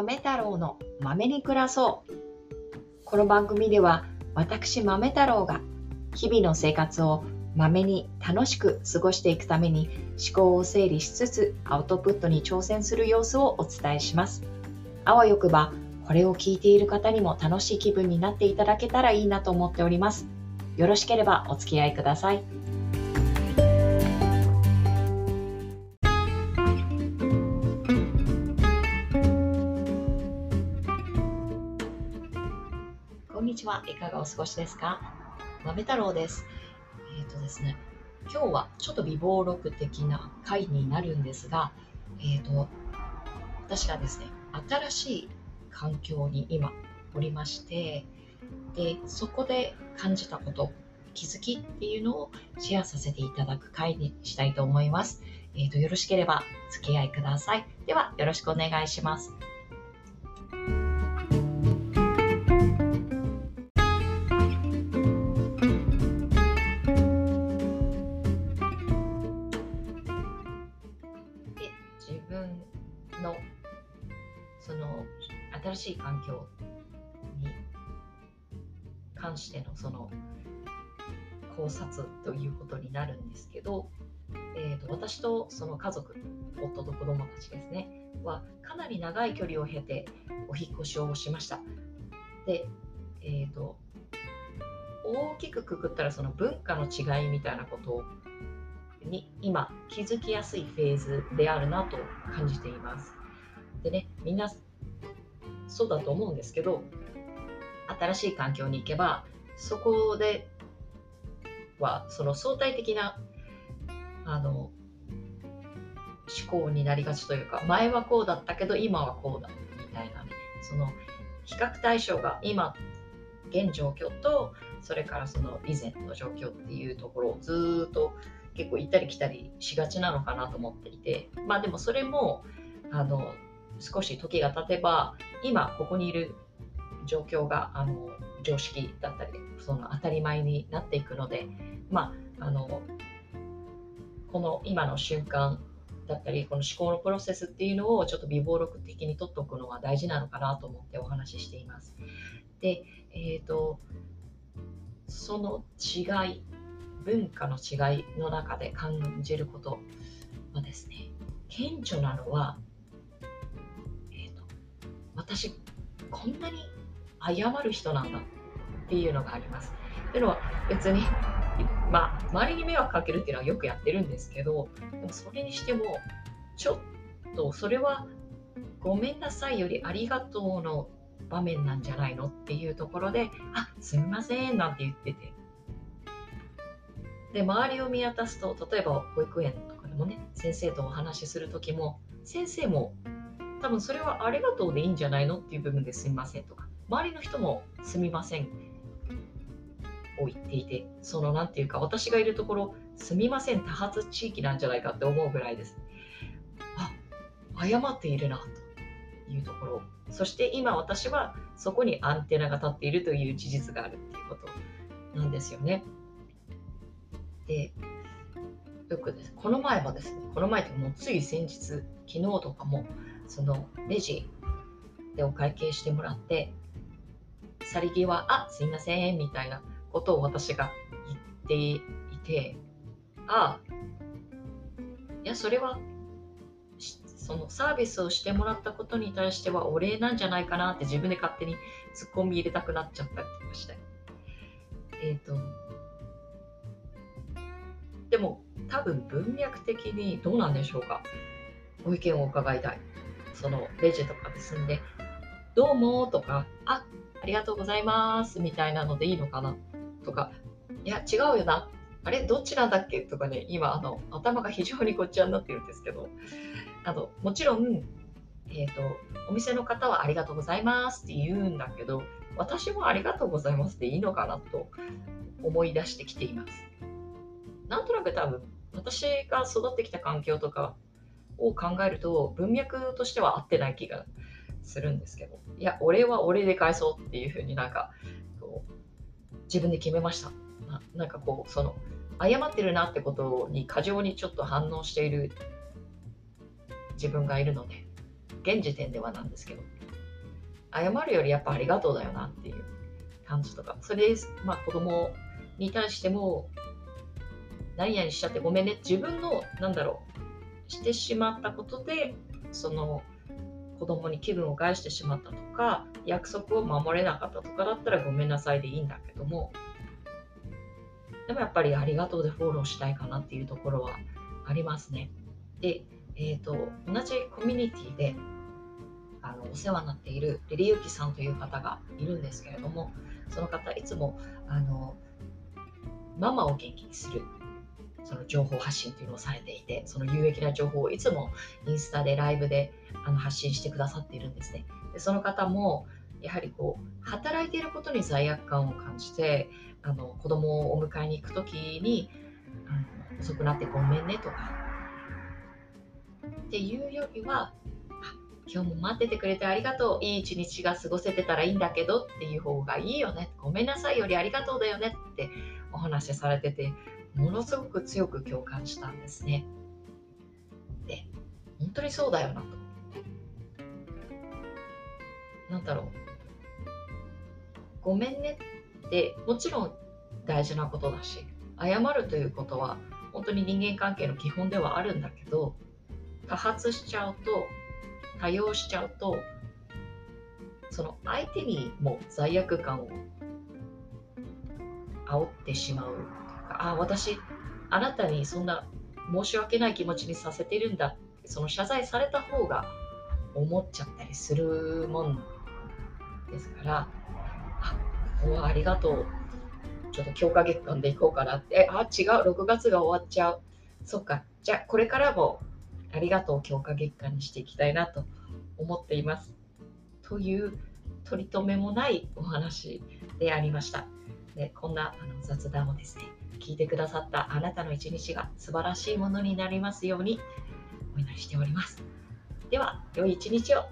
豆太郎の豆に暮らそう。この番組では私豆太郎が日々の生活を豆に楽しく過ごしていくために思考を整理しつつアウトプットに挑戦する様子をお伝えします。あわよくばこれを聞いている方にも楽しい気分になっていただけたらいいなと思っております。よろしければお付き合いください。は。いかがお過ごしですか？豆太郎です。えっ、ー、とですね、今日はちょっと微暴録的な回になるんですが、えっ、ー、と、私がですね、新しい環境に今おりまして、で、そこで感じたこと、気づきっていうのをシェアさせていただく回にしたいと思います。えっ、ー、と、よろしければ付き合いください。では、よろしくお願いします。新しい環境に関してのその考察ということになるんですけど、えーと、私とその家族夫と子供たちですねはかなり長い距離を経てお引越しをしました。で、えーと、大きくくくったらその文化の違いみたいなことに今気づきやすいフェーズであるなと感じています。でねみんなそうだと思うんですけど新しい環境に行けばそこではその相対的なあの思考になりがちというか前はこうだったけど今はこうだみたいなその比較対象が今現状況とそれからその以前の状況っていうところをずっと結構行ったり来たりしがちなのかなと思っていてまあでもそれもあの少し時が経てば今ここにいる状況があの常識だったりその当たり前になっていくので、まあ、あのこの今の瞬間だったりこの思考のプロセスっていうのをちょっと微暴録的に取っておくのは大事なのかなと思ってお話ししています。で、えーと、その違い文化の違いの中で感じることはですね顕著なのは私こんなに謝る人なんだっていうのがあります。っていうのは別に、まあ、周りに迷惑かけるっていうのはよくやってるんですけどでもそれにしてもちょっとそれはごめんなさいよりありがとうの場面なんじゃないのっていうところであすみませんなんて言っててで周りを見渡すと例えば保育園とかでもね先生とお話しする時も先生も多分それはありがとうでいいんじゃないのっていう部分ですみませんとか、周りの人もすみませんを言っていて、そのなんていうか、私がいるところ、すみません多発地域なんじゃないかって思うぐらいです。あ、謝っているなというところ。そして今私はそこにアンテナが立っているという事実があるっていうことなんですよね。で、よくです。この前もですね、この前ってもうつい先日、昨日とかも、そのレジでお会計してもらって去り際「あすいません」みたいなことを私が言っていてああいやそれはそのサービスをしてもらったことに対してはお礼なんじゃないかなって自分で勝手にツッコミ入れたくなっちゃったりとかして。えっ、ー、とでも多分文脈的にどうなんでしょうか？ご意見を伺いたい。そのレジとかで済んで、どうもとか、あ、ありがとうございますみたいなのでいいのかな？とか、いや、違うよな。あれどっちなんだっけ？とかね、今、あの、頭が非常にこっちゃになってるんですけど、あの、もちろん、えっ、ー、と、お店の方はありがとうございますって言うんだけど、私もありがとうございますでいいのかなと思い出してきています。なんとなく多分、私が育ってきた環境とかを考えると文脈としては合ってない気がするんですけどいや俺は俺で返そうっていうふうになんかこう自分で決めました。ななんかこうその謝ってるなってことに過剰にちょっと反応している自分がいるので現時点ではなんですけど謝るよりやっぱありがとうだよなっていう感じとか、それで、まあ、子供に対しても、何々しちゃってごめんね、自分の、なんだろう、してしまったことで、その、子供に気分を害してしまったとか、約束を守れなかったとかだったらごめんなさいでいいんだけども、でもやっぱりありがとうでフォローしたいかなっていうところはありますね。で、えーと、同じコミュニティであのお世話になっているリリユキさんという方がいるんですけれどもその方いつもあのママを元気にするその情報発信というのをされていてその有益な情報をいつもインスタでライブであの発信してくださっているんですね。でその方もやはりこう働いていることに罪悪感を感じてあの子供をお迎えに行く時にあの遅くなってごめんねとか。っていうよりは今日も待っててくれてありがとう。いい一日が過ごせてたらいいんだけどっていう方がいいよね。ごめんなさいよりありがとうだよねってお話しされててものすごく強く共感したんですね。で本当にそうだよなと。なんだろう。ごめんねってもちろん大事なことだし謝るということは本当に人間関係の基本ではあるんだけど多発しちゃうと多用しちゃうとその相手にも罪悪感を煽ってしまう。あ私あなたにそんな申し訳ない気持ちにさせてるんだ。ってその謝罪された方が思っちゃったりするもんですから。あここはありがとう。ちょっと強化月間でいこうかなって。あ違う。6月が終わっちゃう。そっか。じゃあこれからもありがとう強化月間にしていきたいなと思っています。という取り留めもないお話でありました。でこんなあの雑談をですね、聞いてくださったあなたの一日が素晴らしいものになりますようにお祈りしております。では、良い一日を。